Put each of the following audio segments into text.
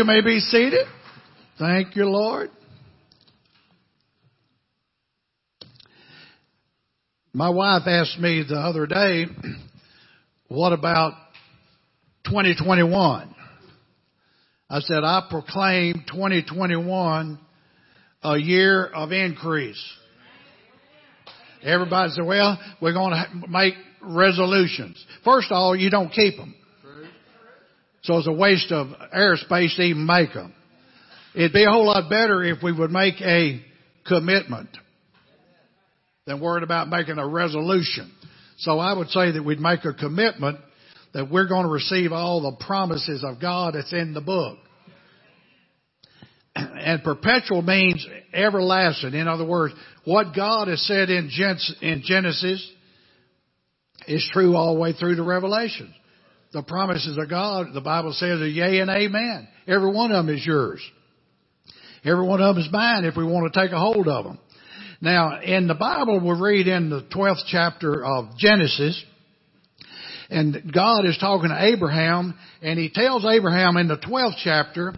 You may be seated. Thank you, Lord. My wife asked me the other day, what about 2021? I said, I proclaim 2021 a year of increase. Everybody said, well, we're going to make resolutions. First of all, you don't keep them. So it's a waste of airspace to even make them. It'd be a whole lot better if we would make a commitment than worried about making a resolution. So I would say that we'd make a commitment that we're going to receive all the promises of God that's in the book. And perpetual means everlasting. In other words, what God has said in Genesis is true all the way through the Revelations. The promises of God, the Bible says are yea and amen. Every one of them is yours. Every one of them is mine if we want to take a hold of them. Now, in the Bible, we read in the 12th chapter of Genesis, and God is talking to Abraham, and he tells Abraham in the 12th chapter,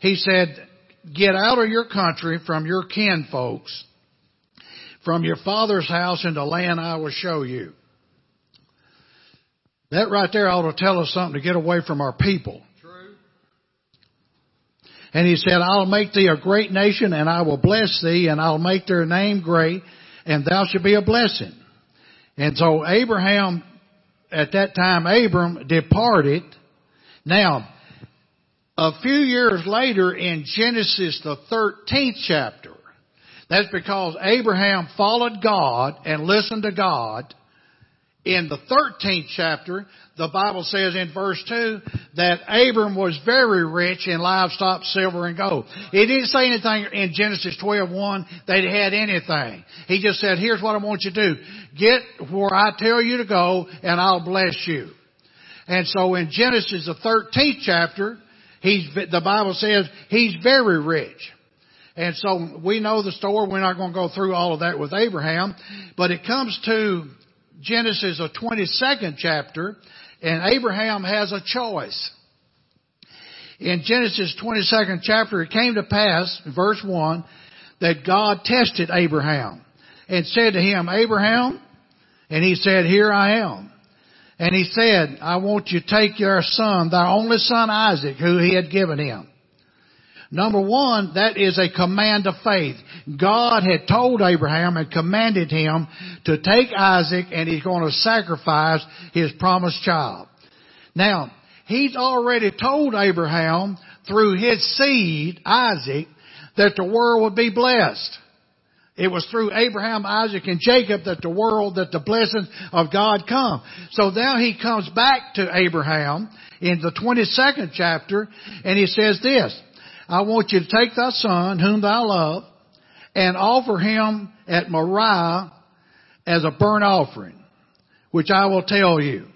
he said, get out of your country from your kin folks, from your father's house into land I will show you. That right there ought to tell us something to get away from our people. True. And he said, I'll make thee a great nation and I will bless thee and I'll make their name great and thou shalt be a blessing. And so Abraham, at that time, Abram departed. Now, a few years later in Genesis the 13th chapter, that's because Abraham followed God and listened to God in the 13th chapter, the Bible says in verse 2 that Abram was very rich in livestock, silver, and gold. It didn't say anything in Genesis 12:1 that he had anything. He just said, here's what I want you to do. Get where I tell you to go and I'll bless you. And so in Genesis the 13th chapter, he's, the Bible says he's very rich. And so we know the story. We're not going to go through all of that with Abraham, but it comes to Genesis, a 22nd chapter, and Abraham has a choice. In Genesis 22nd chapter, it came to pass, verse 1, that God tested Abraham and said to him, Abraham, and he said, here I am. And he said, I want you to take your son, thy only son Isaac, who he had given him. Number one, that is a command of faith. God had told Abraham and commanded him to take Isaac and he's going to sacrifice his promised child. Now, he's already told Abraham through his seed, Isaac, that the world would be blessed. It was through Abraham, Isaac, and Jacob that the world, that the blessings of God come. So now he comes back to Abraham in the 22nd chapter and he says this, I want you to take thy son, whom thou love, and offer him at Moriah as a burnt offering, which I will tell you.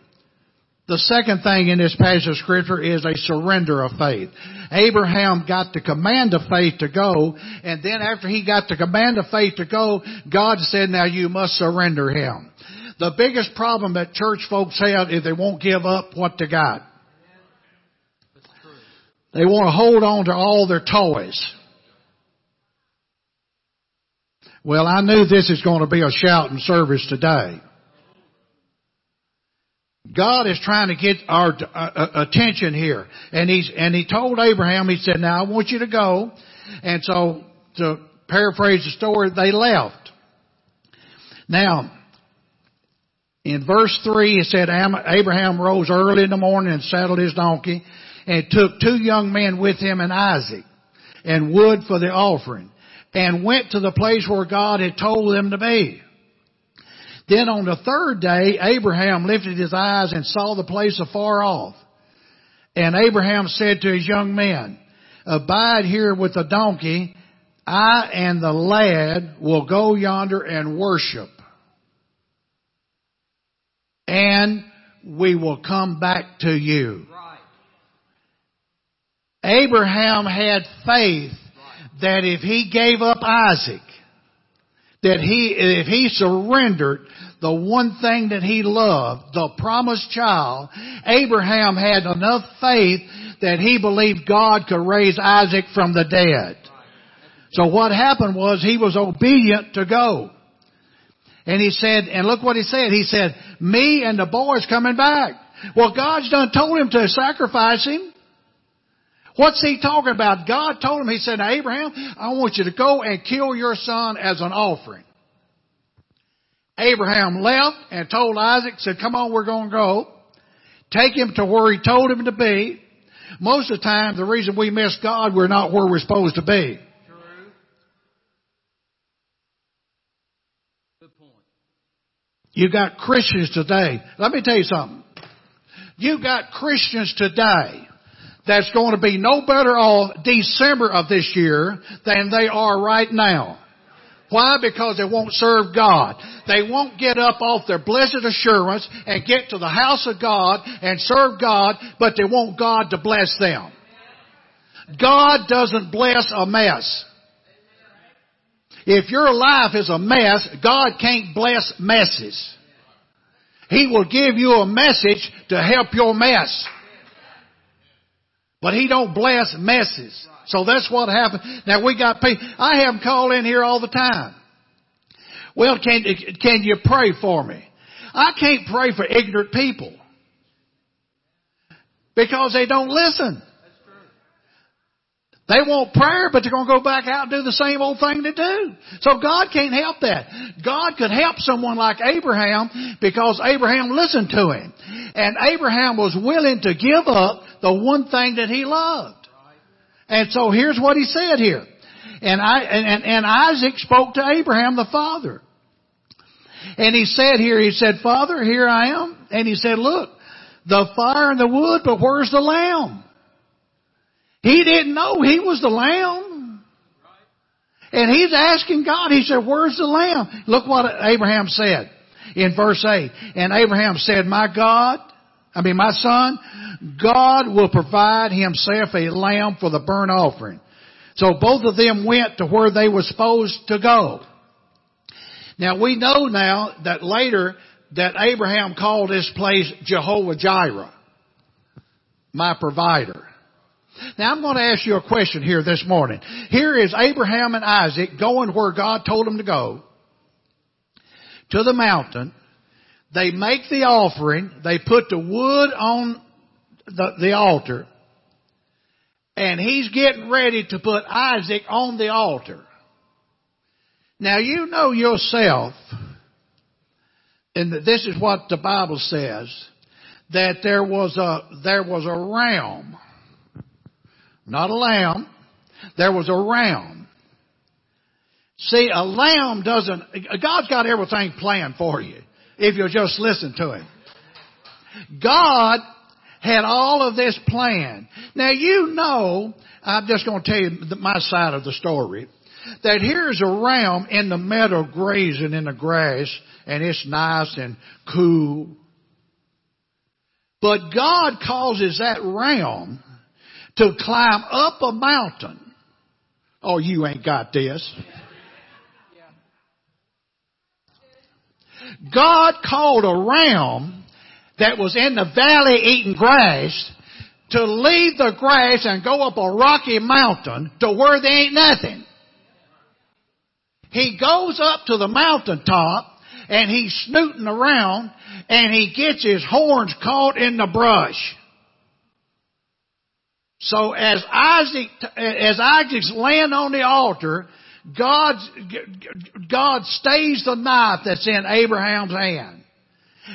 The second thing in this passage of scripture is a surrender of faith. Abraham got the command of faith to go, and then after he got the command of faith to go, God said, now you must surrender him. The biggest problem that church folks have is they won't give up what they got. They want to hold on to all their toys. Well, I knew this is going to be a shouting service today. God is trying to get our uh, uh, attention here. And he's, and he told Abraham, he said, now I want you to go. And so, to paraphrase the story, they left. Now, in verse 3, it said, Abraham rose early in the morning and saddled his donkey and took two young men with him and Isaac and wood for the offering and went to the place where God had told them to be. Then on the third day, Abraham lifted his eyes and saw the place afar off. And Abraham said to his young men, abide here with the donkey. I and the lad will go yonder and worship. And we will come back to you. Abraham had faith that if he gave up Isaac, that he, if he surrendered the one thing that he loved, the promised child, Abraham had enough faith that he believed God could raise Isaac from the dead. So what happened was he was obedient to go. And he said, and look what he said. He said, me and the boys coming back. Well, God's done told him to sacrifice him. What's he talking about? God told him, he said, Abraham, I want you to go and kill your son as an offering. Abraham left and told Isaac, said, come on, we're going to go. Take him to where he told him to be. Most of the time, the reason we miss God, we're not where we're supposed to be. You got Christians today. Let me tell you something. You got Christians today that's going to be no better off December of this year than they are right now. Why? Because they won't serve God. They won't get up off their blessed assurance and get to the house of God and serve God, but they want God to bless them. God doesn't bless a mess. If your life is a mess, God can't bless messes. He will give you a message to help your mess. But He don't bless messes. So that's what happened. Now we got people, I have them call in here all the time. Well, can, can you pray for me? I can't pray for ignorant people. Because they don't listen. They want prayer, but they're going to go back out and do the same old thing they do. So God can't help that. God could help someone like Abraham because Abraham listened to him. And Abraham was willing to give up the one thing that he loved. And so here's what he said here. And, I, and, and Isaac spoke to Abraham the father. And he said here, he said, Father, here I am. And he said, look, the fire and the wood, but where's the lamb? He didn't know he was the lamb. And he's asking God, he said, where's the lamb? Look what Abraham said in verse 8. And Abraham said, my God, I mean my son, God will provide himself a lamb for the burnt offering. So both of them went to where they were supposed to go. Now we know now that later that Abraham called this place Jehovah Jireh, my provider. Now I'm going to ask you a question here this morning. Here is Abraham and Isaac going where God told them to go. To the mountain. They make the offering. They put the wood on the, the altar. And he's getting ready to put Isaac on the altar. Now you know yourself, and this is what the Bible says, that there was a, there was a realm not a lamb. There was a ram. See, a lamb doesn't, God's got everything planned for you if you'll just listen to Him. God had all of this planned. Now you know, I'm just going to tell you my side of the story, that here's a ram in the meadow grazing in the grass and it's nice and cool. But God causes that ram to climb up a mountain. Oh, you ain't got this. God called a ram that was in the valley eating grass to leave the grass and go up a rocky mountain to where there ain't nothing. He goes up to the mountaintop and he's snooting around and he gets his horns caught in the brush. So as Isaac, as Isaac's laying on the altar, God, God stays the knife that's in Abraham's hand.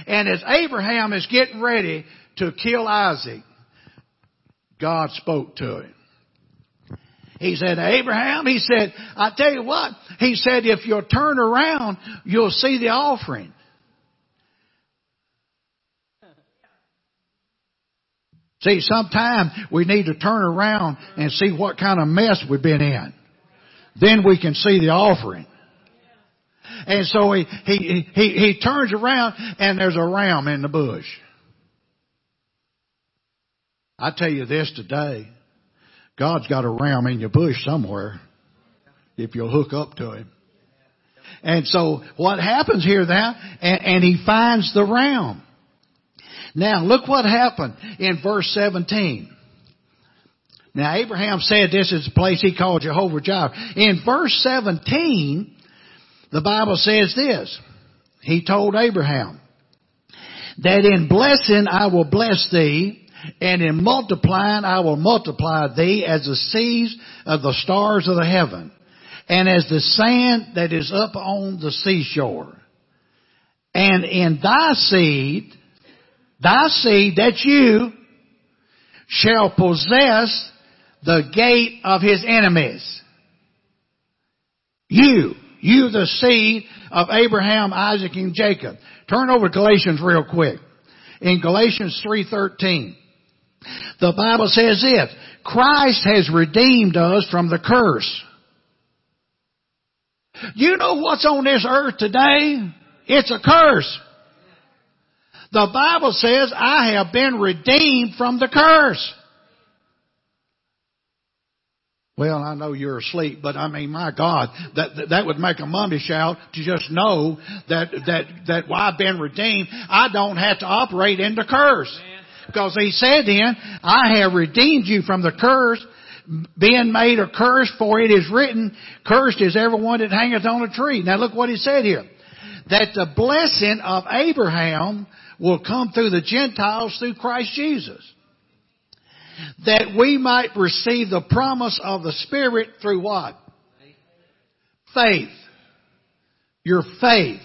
And as Abraham is getting ready to kill Isaac, God spoke to him. He said, Abraham, he said, I tell you what, he said, if you'll turn around, you'll see the offering. See, sometimes we need to turn around and see what kind of mess we've been in. Then we can see the offering. And so he, he, he, he turns around and there's a ram in the bush. I tell you this today. God's got a ram in your bush somewhere. If you'll hook up to him. And so what happens here now? And, and he finds the ram. Now look what happened in verse 17. Now Abraham said this is the place he called Jehovah Jireh. In verse 17, the Bible says this. He told Abraham, that in blessing I will bless thee, and in multiplying I will multiply thee as the seas of the stars of the heaven, and as the sand that is up on the seashore. And in thy seed, thy seed, that's you, shall possess the gate of his enemies. You, you the seed of Abraham, Isaac, and Jacob. Turn over to Galatians real quick. In Galatians 3.13, the Bible says this, Christ has redeemed us from the curse. You know what's on this earth today? It's a curse. The Bible says, I have been redeemed from the curse. Well, I know you're asleep, but I mean, my God, that that would make a mummy shout to just know that that that well, I've been redeemed. I don't have to operate in the curse, because He said, "Then I have redeemed you from the curse." Being made a curse, for it is written, "Cursed is everyone that hangeth on a tree." Now look what He said here: that the blessing of Abraham will come through the Gentiles through Christ Jesus that we might receive the promise of the Spirit through what? Faith. Your faith.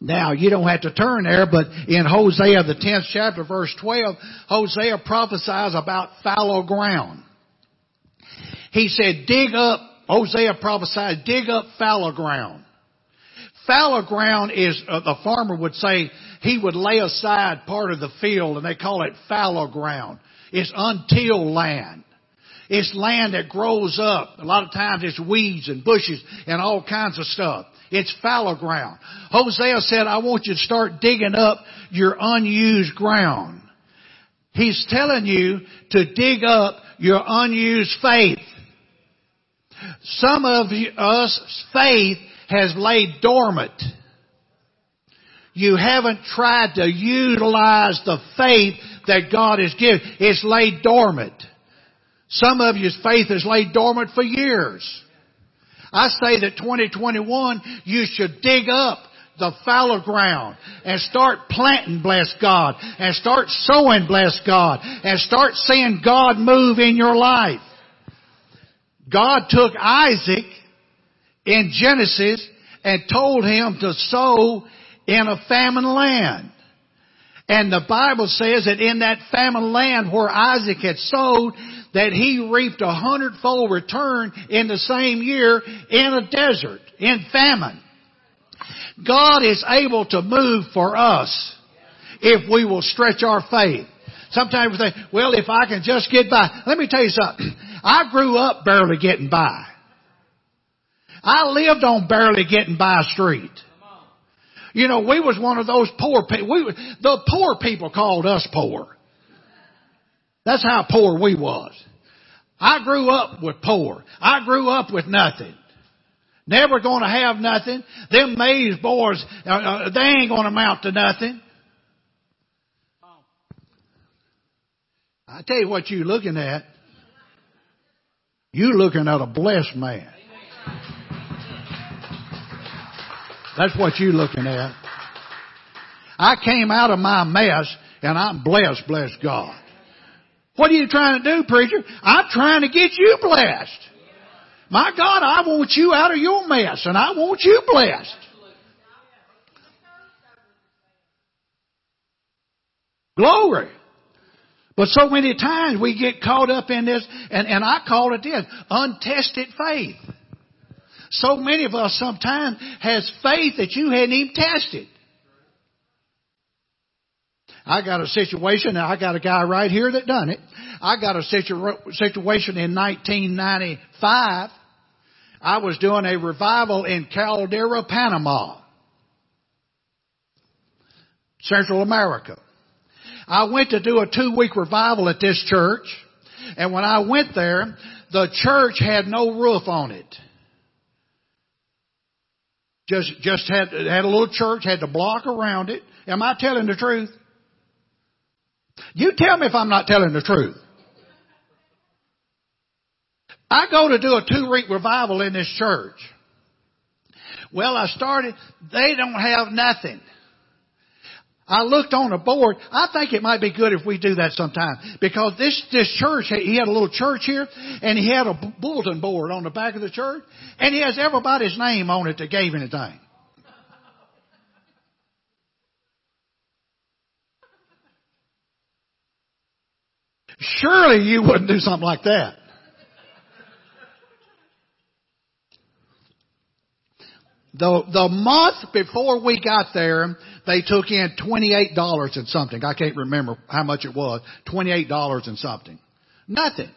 Now, you don't have to turn there, but in Hosea, the 10th chapter, verse 12, Hosea prophesies about fallow ground. He said, dig up, Hosea prophesied, dig up fallow ground. Fallow ground is, uh, the farmer would say, he would lay aside part of the field and they call it fallow ground. It's untilled land. It's land that grows up. A lot of times it's weeds and bushes and all kinds of stuff. It's fallow ground. Hosea said, I want you to start digging up your unused ground. He's telling you to dig up your unused faith. Some of us faith has laid dormant you haven't tried to utilize the faith that God has given. It's laid dormant. Some of you's faith has laid dormant for years. I say that 2021, you should dig up the fallow ground and start planting, bless God, and start sowing, bless God, and start seeing God move in your life. God took Isaac in Genesis and told him to sow in a famine land. And the Bible says that in that famine land where Isaac had sowed, that he reaped a hundredfold return in the same year in a desert, in famine. God is able to move for us if we will stretch our faith. Sometimes we think, well, if I can just get by. Let me tell you something. I grew up barely getting by. I lived on barely getting by a street. You know, we was one of those poor people. We, the poor people called us poor. That's how poor we was. I grew up with poor. I grew up with nothing. Never gonna have nothing. Them Mays boys, uh, uh, they ain't gonna amount to nothing. I tell you what you looking at. You looking at a blessed man. That's what you're looking at. I came out of my mess and I'm blessed, bless God. What are you trying to do, preacher? I'm trying to get you blessed. My God, I want you out of your mess and I want you blessed. Glory. But so many times we get caught up in this, and, and I call it this, untested faith. So many of us sometimes has faith that you hadn't even tested. I got a situation, I got a guy right here that done it. I got a situ- situation in 1995. I was doing a revival in Caldera, Panama. Central America. I went to do a two week revival at this church, and when I went there, the church had no roof on it. Just, just had, had a little church, had to block around it. Am I telling the truth? You tell me if I'm not telling the truth. I go to do a two week revival in this church. Well, I started, they don't have nothing. I looked on a board. I think it might be good if we do that sometime because this this church he had a little church here and he had a bulletin board on the back of the church and he has everybody's name on it that gave anything. Surely you wouldn't do something like that. The, the month before we got there, they took in $28 and something. I can't remember how much it was. $28 and something. Nothing.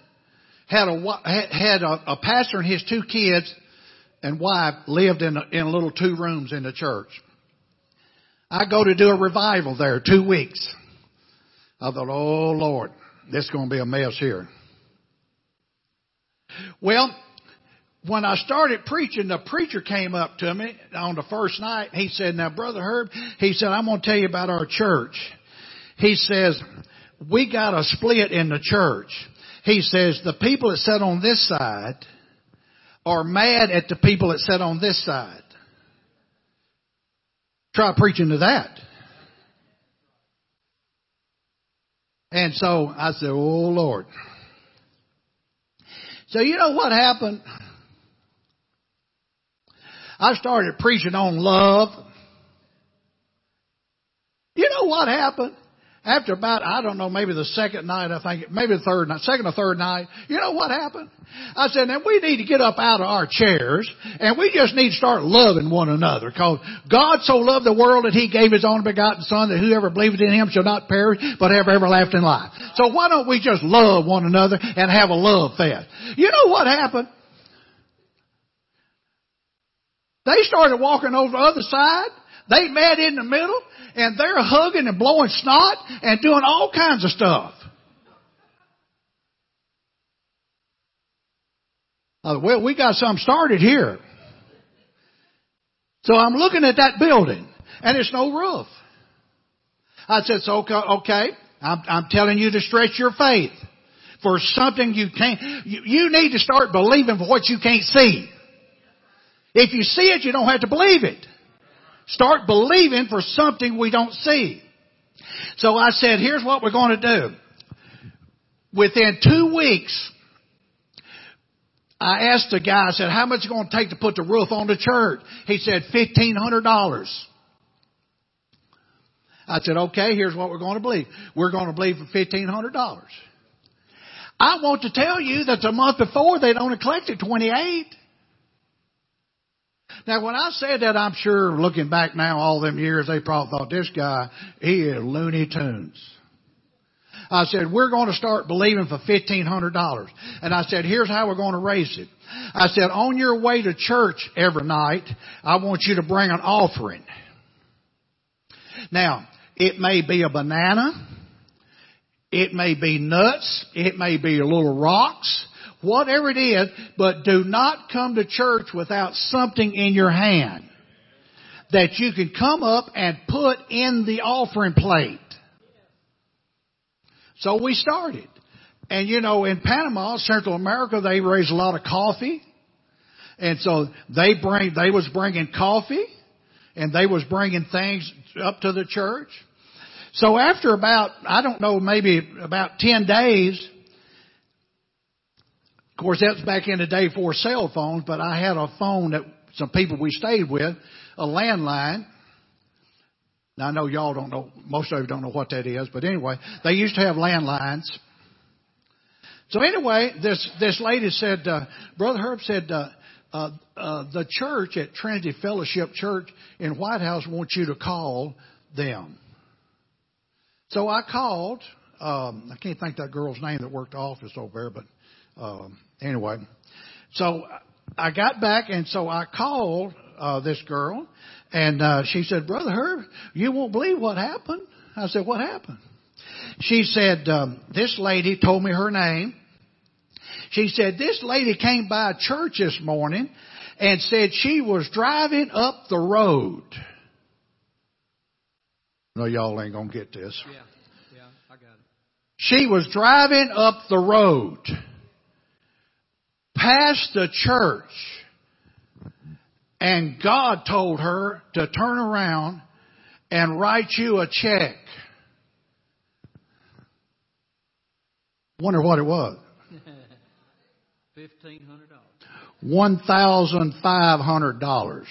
Had a, had a, a pastor and his two kids and wife lived in, a, in little two rooms in the church. I go to do a revival there two weeks. I thought, oh Lord, this is going to be a mess here. Well, when I started preaching, the preacher came up to me on the first night. He said, now brother Herb, he said, I'm going to tell you about our church. He says, we got a split in the church. He says, the people that sat on this side are mad at the people that sat on this side. Try preaching to that. And so I said, oh Lord. So you know what happened? I started preaching on love. You know what happened? After about, I don't know, maybe the second night, I think, maybe the third night, second or third night, you know what happened? I said, now we need to get up out of our chairs and we just need to start loving one another because God so loved the world that He gave His only begotten Son that whoever believes in Him shall not perish but have everlasting life. So why don't we just love one another and have a love fest? You know what happened? They started walking over the other side. They met in the middle and they're hugging and blowing snot and doing all kinds of stuff. Uh, well, we got something started here. So I'm looking at that building and it's no roof. I said, so okay, okay I'm, I'm telling you to stretch your faith for something you can't, you, you need to start believing for what you can't see. If you see it, you don't have to believe it. Start believing for something we don't see. So I said, here's what we're going to do. Within two weeks, I asked the guy, I said, how much is it going to take to put the roof on the church? He said, $1,500. I said, okay, here's what we're going to believe. We're going to believe for $1,500. I want to tell you that the month before they'd only collected 28. Now, when I said that, I'm sure looking back now, all them years, they probably thought this guy, he is Looney Tunes. I said, we're going to start believing for $1,500. And I said, here's how we're going to raise it. I said, on your way to church every night, I want you to bring an offering. Now, it may be a banana. It may be nuts. It may be little rocks whatever it is, but do not come to church without something in your hand that you can come up and put in the offering plate. So we started. And you know, in Panama, Central America, they raise a lot of coffee. And so they bring, they was bringing coffee and they was bringing things up to the church. So after about, I don't know, maybe about 10 days, of course, that's back in the day for cell phones, but I had a phone that some people we stayed with, a landline. Now I know y'all don't know, most of you don't know what that is, but anyway, they used to have landlines. So anyway, this, this lady said, uh, Brother Herb said, uh, uh, uh, the church at Trinity Fellowship Church in White House wants you to call them. So I called, um, I can't think that girl's name that worked the office over there, but um, anyway, so I got back and so I called uh, this girl and uh, she said, Brother Herb, you won't believe what happened. I said, What happened? She said, um, This lady told me her name. She said, This lady came by church this morning and said she was driving up the road. No, y'all ain't gonna get this. Yeah, yeah, I got it. She was driving up the road past the church and God told her to turn around and write you a check. Wonder what it was. Fifteen hundred dollars. One thousand five hundred dollars.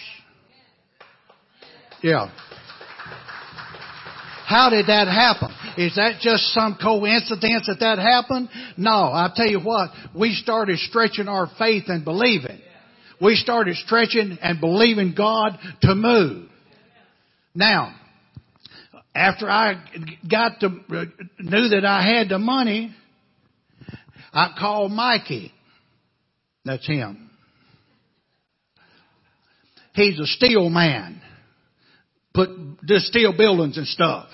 Yeah. How did that happen? Is that just some coincidence that that happened? No, I tell you what, we started stretching our faith and believing. We started stretching and believing God to move. Now, after I got to, knew that I had the money, I called Mikey. That's him. He's a steel man. Put, just steel buildings and stuff.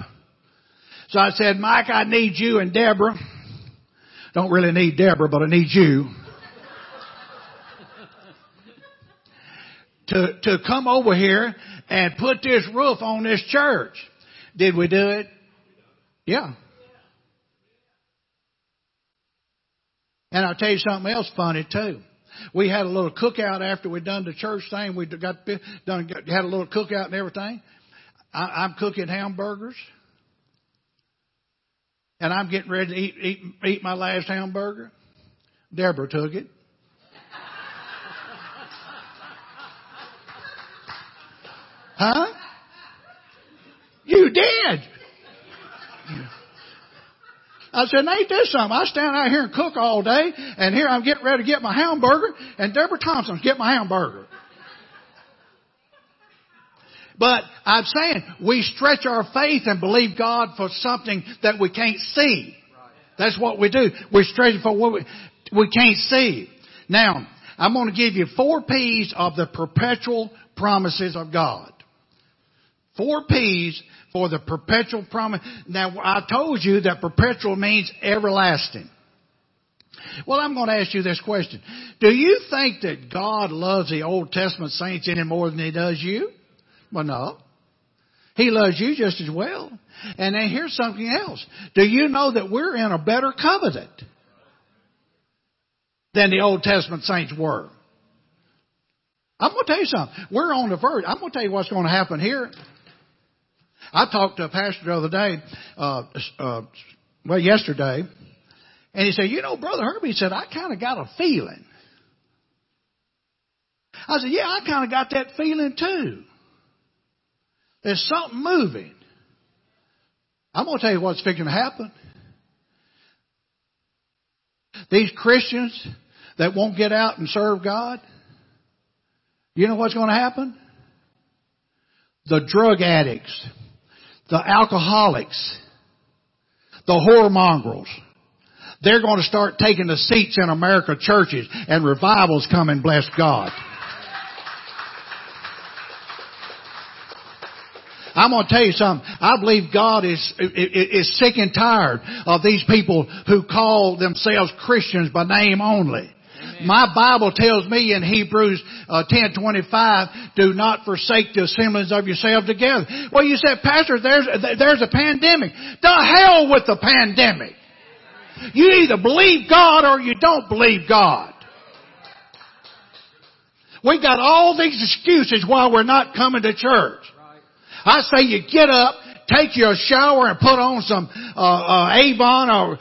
So I said, Mike, I need you and Deborah. Don't really need Deborah, but I need you. to, to come over here and put this roof on this church. Did we do it? Yeah. And I'll tell you something else funny too. We had a little cookout after we'd done the church thing. We got done had a little cookout and everything. I, I'm cooking hamburgers, and I'm getting ready to eat eat, eat my last hamburger. Deborah took it. Huh? You did. I said, ain't this something? I stand out here and cook all day, and here I'm getting ready to get my hamburger, and Deborah Thompson's get my hamburger. But I'm saying we stretch our faith and believe God for something that we can't see. That's what we do. We stretch for what we, we can't see. Now, I'm going to give you four P's of the perpetual promises of God. Four P's for the perpetual promise. Now, I told you that perpetual means everlasting. Well, I'm going to ask you this question. Do you think that God loves the Old Testament saints any more than he does you? Well, no. He loves you just as well. And then here's something else. Do you know that we're in a better covenant than the Old Testament saints were? I'm going to tell you something. We're on the verge. I'm going to tell you what's going to happen here. I talked to a pastor the other day, uh, uh, well, yesterday, and he said, you know, Brother Herbie said, I kind of got a feeling. I said, yeah, I kind of got that feeling too. There's something moving. I'm going to tell you what's fixing to happen. These Christians that won't get out and serve God, you know what's going to happen? The drug addicts the alcoholics, the whoremongers, they're going to start taking the seats in America churches and revivals come and bless God. I'm going to tell you something. I believe God is, is sick and tired of these people who call themselves Christians by name only. My Bible tells me in Hebrews uh, 10:25, do not forsake the assemblies of yourselves together. Well, you said, Pastor, there's there's a pandemic. The hell with the pandemic. You either believe God or you don't believe God. We got all these excuses why we're not coming to church. I say you get up, take your shower and put on some uh, uh, Avon or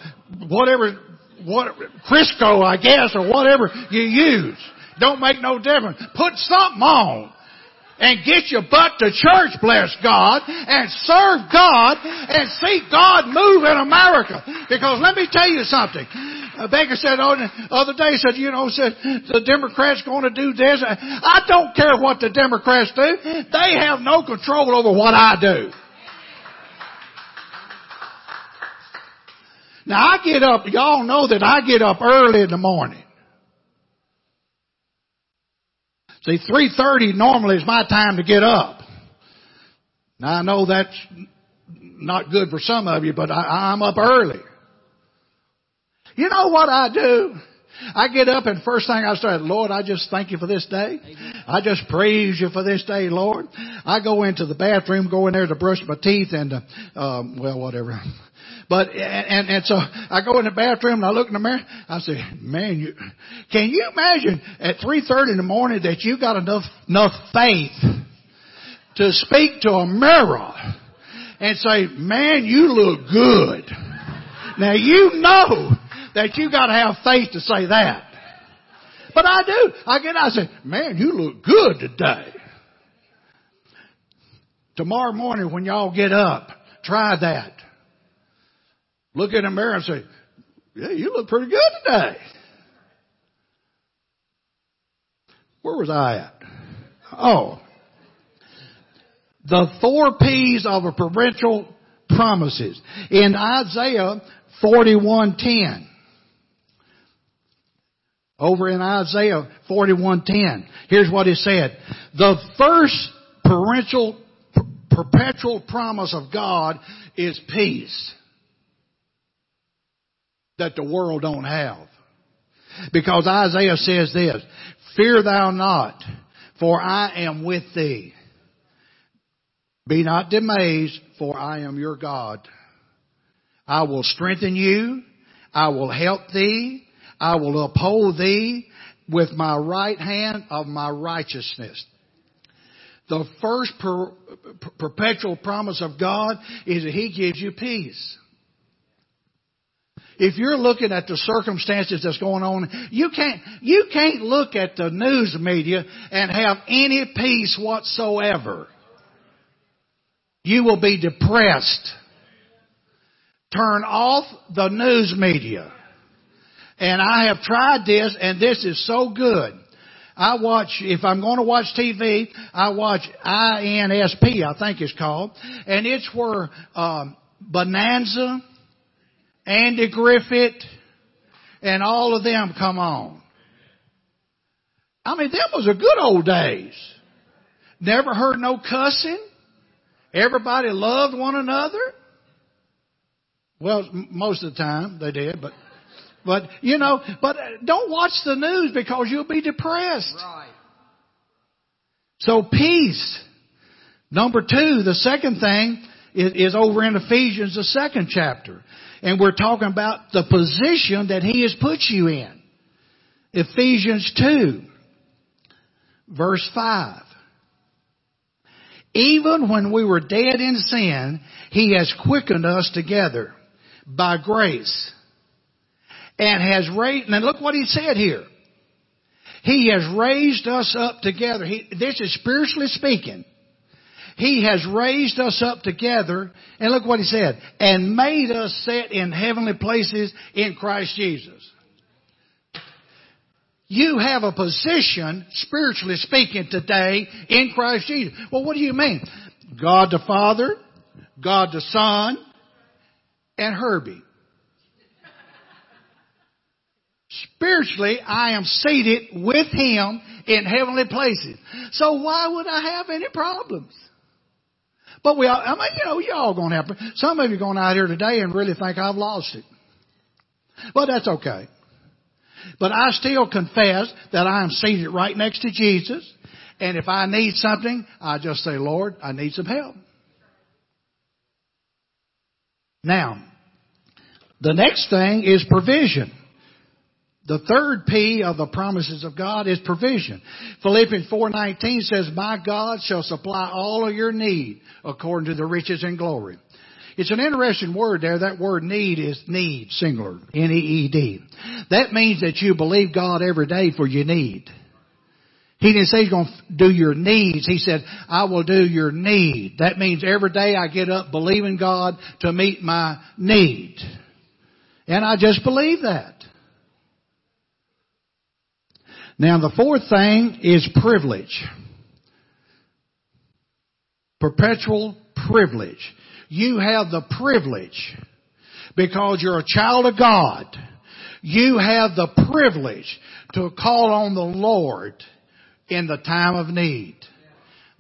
whatever what, Crisco, I guess, or whatever you use. Don't make no difference. Put something on and get your butt to church, bless God, and serve God and see God move in America. Because let me tell you something. A Baker said oh, the other day, said, you know, said the Democrats going to do this. I don't care what the Democrats do. They have no control over what I do. Now I get up, y'all know that I get up early in the morning. See, 3.30 normally is my time to get up. Now I know that's not good for some of you, but I, I'm up early. You know what I do? I get up and first thing I start, Lord, I just thank you for this day. I just praise you for this day, Lord. I go into the bathroom, go in there to brush my teeth and, uh, um, well, whatever. But, and, and so I go in the bathroom and I look in the mirror. I say, man, you, can you imagine at 3.30 in the morning that you got enough, enough faith to speak to a mirror and say, man, you look good. Now you know that you gotta have faith to say that. But I do. I get out and say, man, you look good today. Tomorrow morning when y'all get up, try that. Look in the mirror and say, yeah, you look pretty good today. Where was I at? Oh. The four P's of a provincial promises. In Isaiah 41:10. Over in Isaiah 41:10. Here's what it said. The first parental perpetual promise of God is peace that the world don't have. Because Isaiah says this, fear thou not, for I am with thee. Be not dismayed, for I am your God. I will strengthen you. I will help thee. I will uphold thee with my right hand of my righteousness. The first per, per, perpetual promise of God is that He gives you peace. If you're looking at the circumstances that's going on, you can't, you can't look at the news media and have any peace whatsoever. You will be depressed. Turn off the news media. And I have tried this and this is so good. I watch, if I'm going to watch TV, I watch INSP, I think it's called. And it's where, um, Bonanza, Andy Griffith, and all of them come on. I mean, them was a good old days. Never heard no cussing. Everybody loved one another. Well, most of the time they did, but but, you know, but uh, don't watch the news because you'll be depressed. Right. So peace. Number two, the second thing is, is over in Ephesians, the second chapter. And we're talking about the position that He has put you in. Ephesians 2, verse 5. Even when we were dead in sin, He has quickened us together by grace and has raised, and look what he said here. He has raised us up together. He, this is spiritually speaking. He has raised us up together, and look what he said, and made us sit in heavenly places in Christ Jesus. You have a position, spiritually speaking, today in Christ Jesus. Well, what do you mean? God the Father, God the Son, and Herbie. Spiritually, I am seated with Him in heavenly places. So why would I have any problems? But we all, I mean, you know, you all gonna have, some of you going out here today and really think I've lost it. But that's okay. But I still confess that I am seated right next to Jesus. And if I need something, I just say, Lord, I need some help. Now, the next thing is provision. The third P of the promises of God is provision. Philippians 4:19 says, "My God shall supply all of your need according to the riches and glory." It's an interesting word there. That word need is need, singular, N-E-E-D. That means that you believe God every day for your need. He didn't say he's going to do your needs. He said, I will do your need. That means every day I get up believing God to meet my need. And I just believe that. Now the fourth thing is privilege. Perpetual privilege. You have the privilege because you're a child of God. You have the privilege to call on the Lord in the time of need.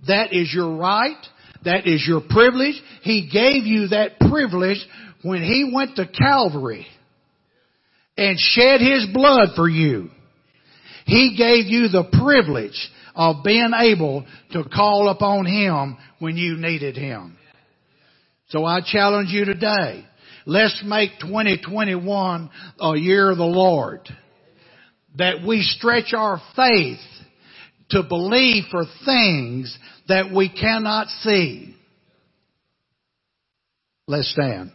That is your right. That is your privilege. He gave you that privilege when He went to Calvary and shed His blood for you. He gave you the privilege of being able to call upon Him when you needed Him. So I challenge you today. let's make 2021 a year of the Lord. That we stretch our faith to believe for things that we cannot see. Let's stand.